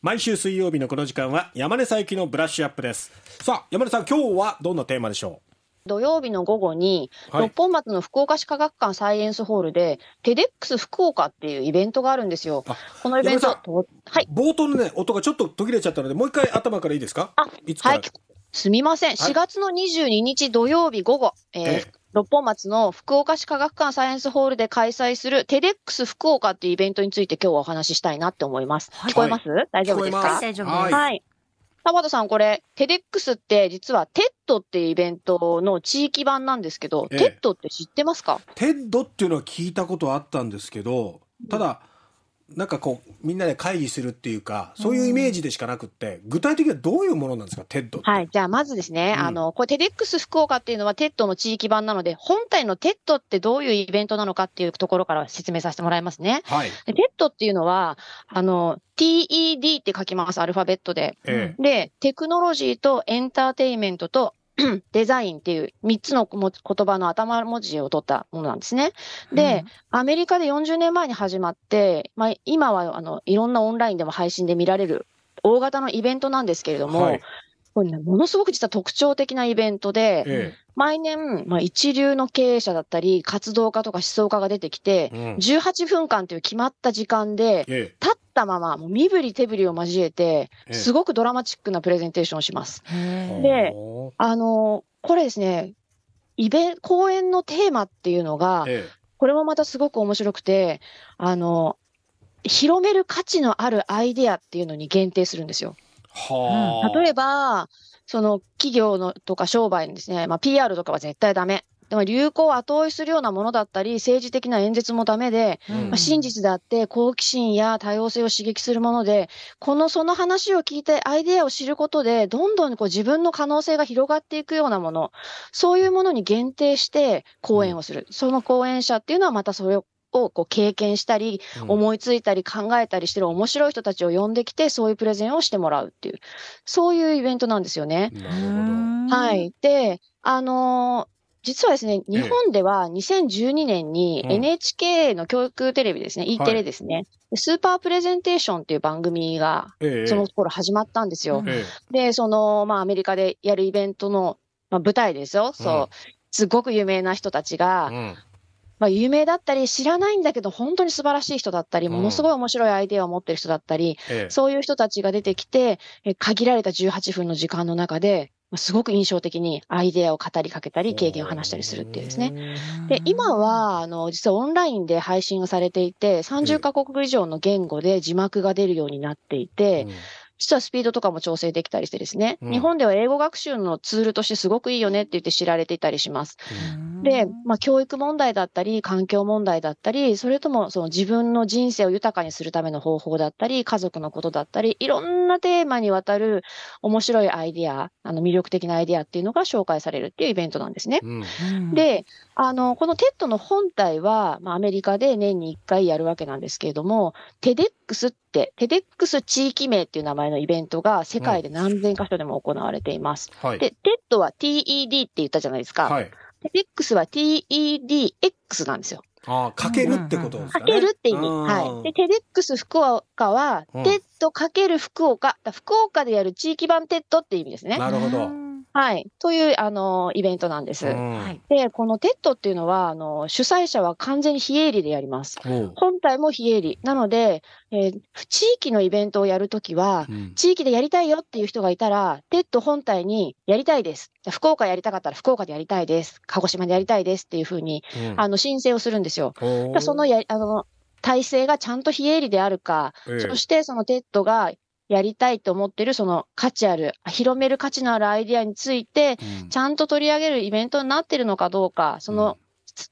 毎週水曜日のこの時間は山根佐伯のブラッシュアップです。さあ山根さん今日はどんなテーマでしょ土曜日の午後に、はい。六本松の福岡市科学館サイエンスホールで、テデックス福岡っていうイベントがあるんですよ。あ。このイベント山と、はい。う冒頭のね音がちょっと途切れちゃったのでもう一回頭からいいですか？あい。つから、はい、すみません。4月の22日土曜日午後、えーええ六本松の福岡市科学館サイエンスホールで開催するテデックス福岡っていうイベントについて今日はお話ししたいなって思います。はい。聞こえます、大丈夫ですか？大丈夫です。はい。はい。田畑さん、これ、 TEDx って実は TED っていうイベントの地域版なんですけど、ええ。 TED って知ってますか？ TED っていうのは聞いたことはあったんですけどただなんかこうみんなで会議するっていうかそういうイメージでしかなくって具体的にはどういうものなんですか TED はい。じゃあ、まずですね、うんあの、これ、 TEDx 福岡っていうのは、 TED の地域版なので、本体の TED ってどういうイベントなのかっていうところから説明させてもらいますね。はいで TED っていうのは、あの、TED って書きます、アルファベットで。ええで、テクノロジーとエンターテインメントと デザインっていう3つのも言葉の頭文字を取ったものなんですね。で、アメリカで40年前に始まって、まあ、今はあのいろんなオンラインでも配信で見られる大型のイベントなんですけれども、はい。これね、ものすごく実は特徴的なイベントで、え毎年、まあ、一流の経営者だったり、活動家とか思想家が出てきてえ、うん。18分間という決まった時間で、え。立ったまま、もう身振り手振りを交えて、ええすごくドラマチックなプレゼンテーションをします。えでほあの、これですね、イベント、講演のテーマっていうのがこれもまたすごく面白くて、あの、広める価値のあるアイデアっていうのに限定するんですよ。えはあ例えば、その企業のとか商売のですね、まあ、PR とかは絶対ダメ。でも流行を後追いするようなものだったり、政治的な演説もダメで、うんまあ、真実であって好奇心や多様性を刺激するもので、このその話を聞いてアイデアを知ることで、どんどんこう自分の可能性が広がっていくようなもの、そういうものに限定して講演をする。その講演者っていうのはまたそれをこう経験したり、うん思いついたり考えたりしてる面白い人たちを呼んできて、そういうプレゼンをしてもらうっていう、そういうイベントなんですよね。は。い。で、あのー実はですね、日本では2012年にうん。NHK の教育テレビですね、E テレですね、スーパープレゼンテーションっていう番組がええ。その頃始まったんですよ。で、その、まあアメリカでやるイベントの、まあ、舞台ですよ。そう。うんすごく有名な人たちが、えうん。まあ有名だったり知らないんだけど本当に素晴らしい人だったり、うん。ものすごい面白いアイデアを持ってる人だったり、ええ。そういう人たちが出てきて、え限られた18分の時間の中で、まあすごく印象的にアイデアを語りかけたり、経験を話したりするっていうですね。で、今は、あの、実はオンラインで配信がされていて、30カ国以上の言語で字幕が出るようになっていて、うん実はスピードとかも調整できたりしてですね、うん。日本では英語学習のツールとしてすごくいいよねって言って知られていたりします。で、まあ、教育問題だったり、環境問題だったり、それともその自分の人生を豊かにするための方法だったり、家族のことだったり、いろんなテーマにわたる面白いアイディア、あの魅力的なアイディアっていうのが紹介されるっていうイベントなんですね。で、あの、この TED の本体は、まあ、アメリカで年に1回やるわけなんですけれども、TEDx って、 TEDx 地域名っていう名前のイベントが世界で何千箇所でも行われています。はいで、 TED は TED って言ったじゃないですか。はいテデックスは TEDX なんですよ。ああかけるってことですかかねけるって意味。うんはい。で、 TEDx 福岡は、うん TED かける福岡。だ福岡でやる地域版 TED って意味ですね。なるほどはい。という、あの、イベントなんです。うんはい。で、この TED っていうのは、あの、主催者は完全に非営利でやります。おう本体も非営利。なので、えー地域のイベントをやるときは、うん地域でやりたいよっていう人がいたら、 TED 本体にやりたいです。福岡やりたかったら福岡でやりたいです。鹿児島でやりたいですっていうふうに、うんあの、申請をするんですよ。そのや、あの、体制がちゃんと非営利であるか、ええそしてその TED がやりたいと思ってるその価値ある、広める価値のあるアイディアについて、うんちゃんと取り上げるイベントになってるのかどうか、その、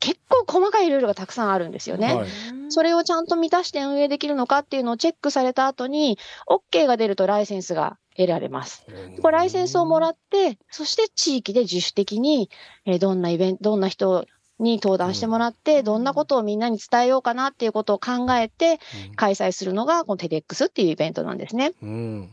結構細かいルールがたくさんあるんですよね。はいそれをちゃんと満たして運営できるのかっていうのをチェックされた後に、OK が出るとライセンスが得られます。これライセンスをもらって、そして地域で自主的に、えーどんなイベント、どんな人に登壇してもらって、どんなことをみんなに伝えようかなっていうことを考えて開催するのが、この TEDx っていうイベントなんですね。うん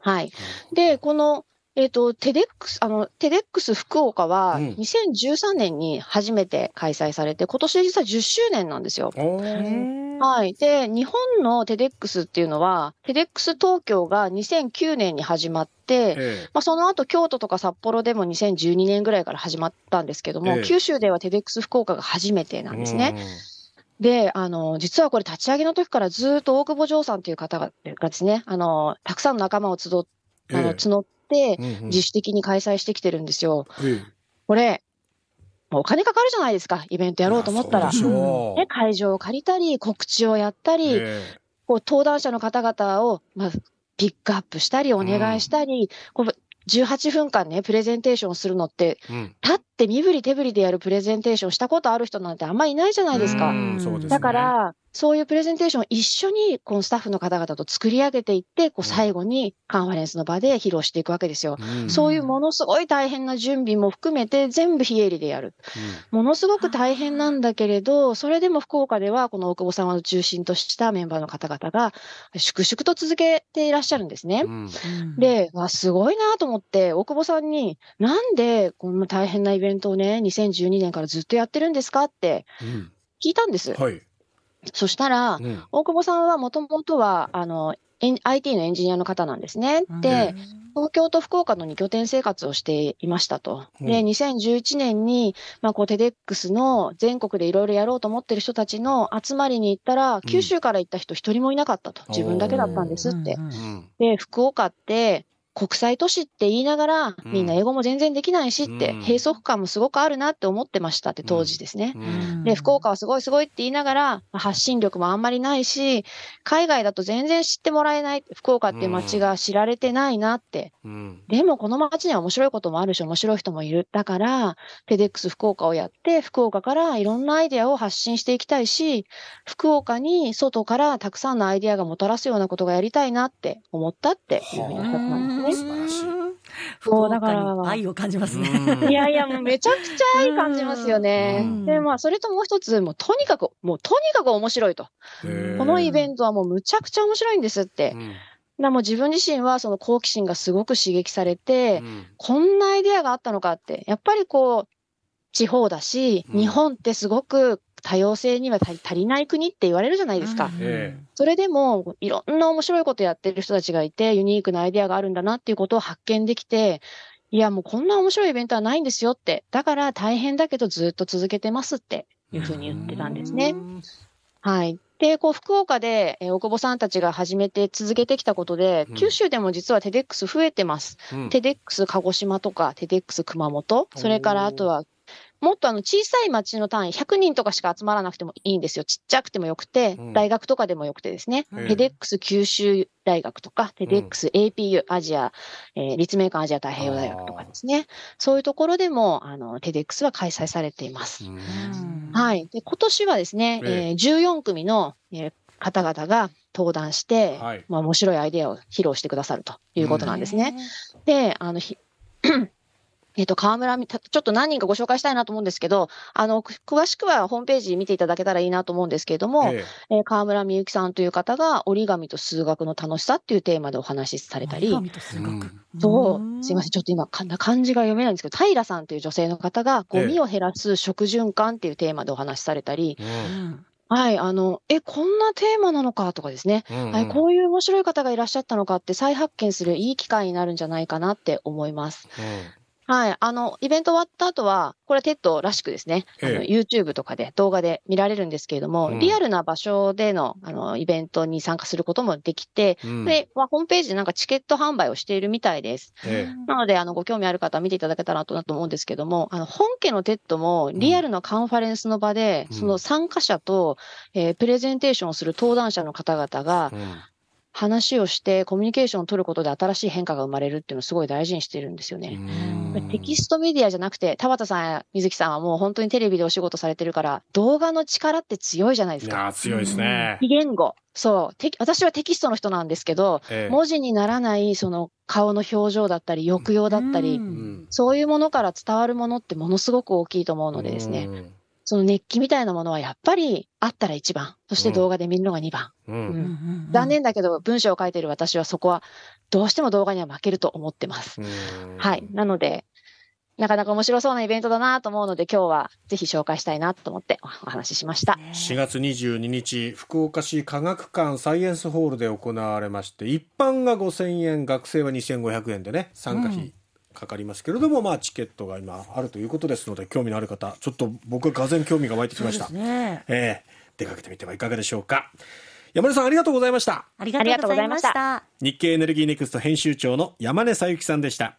はい。で、この、えっ、と、 TEDx、あの、 TEDx 福岡は、うん2013年に初めて開催されて、今年実は10周年なんですよ。はい。で、日本の TEDx っていうのは、 TEDx 東京が2009年に始まって、えまあ、その後京都とか札幌でも2012年ぐらいから始まったんですけども、ええ九州ではテデックス福岡が初めてえなんですね。。で、あの、実はこれ立ち上げの時からずっと大久保城さんという方ががですね、あの、たくさんの仲間を集っあのええ募って、うんうん自主的に開催してきてるんですよ。ええ。これ、もうお金かかるじゃないですか、イベントやろうと思ったら。ね、会場を借りたり、告知をやったり、えこう登壇者の方々を、まあ、ピックアップしたり、お願いしたり、こう18分間ね、プレゼンテーションするのって、えうん。立って身振り手振りでやるプレゼンテーションしたことある人なんてあんまりいないじゃないですか。だから、そういうプレゼンテーションを一緒に、このスタッフの方々と作り上げていって、こううん最後にカンファレンスの場で披露していくわけですよ。うんそういうものすごい大変な準備も含めて全部非営利でやる。ものすごく大変なんだけれど、それでも福岡ではこの大久保さんを中心としたメンバーの方々が粛々と続けていらっしゃるんですね。うんで、わすごいなと思って、大久保さんに、なんでこんな大変なイベントをね、2012年からずっとやってるんですかってうん聞いたんです。はい。そしたら、うん大久保さんはもともとは、あの、IT のエンジニアの方なんですね。で、東京と福岡の2拠点生活をしていましたと。で、うん2011年に、まあ、こう、テデックスの全国でいろいろやろうと思ってる人たちの集まりに行ったら、九州から行った人一人もいなかったと。自分だけだったんですって。うんで、福岡って、国際都市って言いながら、うんみんな英語も全然できないしって、うん閉塞感もすごくあるなって思ってましたって、当時ですね。うんで、福岡はすごいすごいって言いながら、まあ発信力もあんまりないし、海外だと全然知ってもらえない、福岡っていう街が知られてないなって。うんでもこの街には面白いこともあるし、面白い人もいる。だから、テデックス福岡をやって、福岡からいろんなアイデアを発信していきたいし、福岡に外からたくさんのアイデアがもたらすようなことがやりたいなって思ったっていうふうにおったんですね。素晴らしい福岡に愛を感じますね。うんいやいや、もうめちゃくちゃ愛感じますよねうん。で、まあ、それともう一つ、もうとにかく、もうとにかく面白いと。このイベントはもうむちゃくちゃ面白いんですって。うんだもう自分自身はその好奇心がすごく刺激されて、うんこんなアイデアがあったのかって、やっぱりこう、地方だし、うん日本ってすごく多様性には足り足りない国って言われるじゃないですか。えそれでも、いろんな面白いことやってる人たちがいて、ユニークなアイデアがあるんだなっていうことを発見できて、いや、もうこんな面白いイベントはないんですよって。だから大変だけどずっと続けてますっていうふうに言ってたんですね。はい。で、こう、福岡で、えー大久保さんたちが始めて続けてきたことで、うん九州でも実は TEDx 増えてます。うん TEDx 鹿児島とか、 TEDx 熊本、それからあとは、もっとあの小さい町の単位、100人とかしか集まらなくてもいいんですよ。ちっちゃくてもよくてうん、大学とかでもよくてですね。ええテデックス九州大学とか、テデックス APU、アジア、えー立命館アジア太平洋大学とかですね。そういうところでも、あの、テデックスは開催されています。うんはい。で、今年はですね、えええー14組の、えー方々が登壇して、はいまあ面白いアイデアを披露してくださるということなんですね。で、あの、ひえっと、河村み、たちょっと何人かご紹介したいなと思うんですけど、あの、く詳しくはホームページ見ていただけたらいいなと思うんですけれども、ええ。ー河村みゆきさんという方が折り紙と数学の楽しさっていうテーマでお話しされたり、そう、すいません、ちょっと今、か漢字が読めないんですけど、平さんという女性の方が、ゴミを減らす食循環っていうテーマでお話しされたり、えうん。はい、あの、え、こんなテーマなのかとかですね、うんはい、こういう面白い方がいらっしゃったのかって再発見するいい機会になるんじゃないかなって思います。はい。あの、イベント終わった後は、これは TED らしくですね、あの、え YouTube とかで動画で見られるんですけれども、うん。リアルな場所での、あの、イベントに参加することもできて、うん。で、まあホームページでなんかチケット販売をしているみたいです。えなので、あの、ご興味ある方は見ていただけたらとなと思うんですけども、あの、本家の TED もリアルなカンファレンスの場で、うん。その参加者と、えープレゼンテーションをする登壇者の方々が話をしてコミュニケーションを取ることで新しい変化が生まれるっていうのをすごい大事にしてるんですよね。うんテキストメディアじゃなくて、田畑さんや水木さんはもう本当にテレビでお仕事されてるから、動画の力って強いじゃないですか。いやー強いですね非言語。そう。て私はテキストの人なんですけど、ええ文字にならないその顔の表情だったり、抑揚だったり、そういうものから伝わるものってものすごく大きいと思うのでですね。うんその熱気みたいなものはやっぱりあったら一番、そして動画で見るのが二番。う。うんん残念だけど、文章を書いてる私はそこはどうしても動画には負けると思ってます。うんはい。なので、なかなか面白そうなイベントだなと思うので、今日はぜひ紹介したいなと思ってお話ししました。4月22日福岡市科学館サイエンスホールで行われまして一般が5000円学生は2500円でね参加費かかりますけれども、まあチケットが今あるということですので興味のある方ちょっと僕はがぜ興味が湧いてきました、ね。ええ。出かけてみてはいかがでしょうか。山根さんありがとうございました。ありがとうございました。日経エネルギーネクスト編集長の山根さゆきさんでした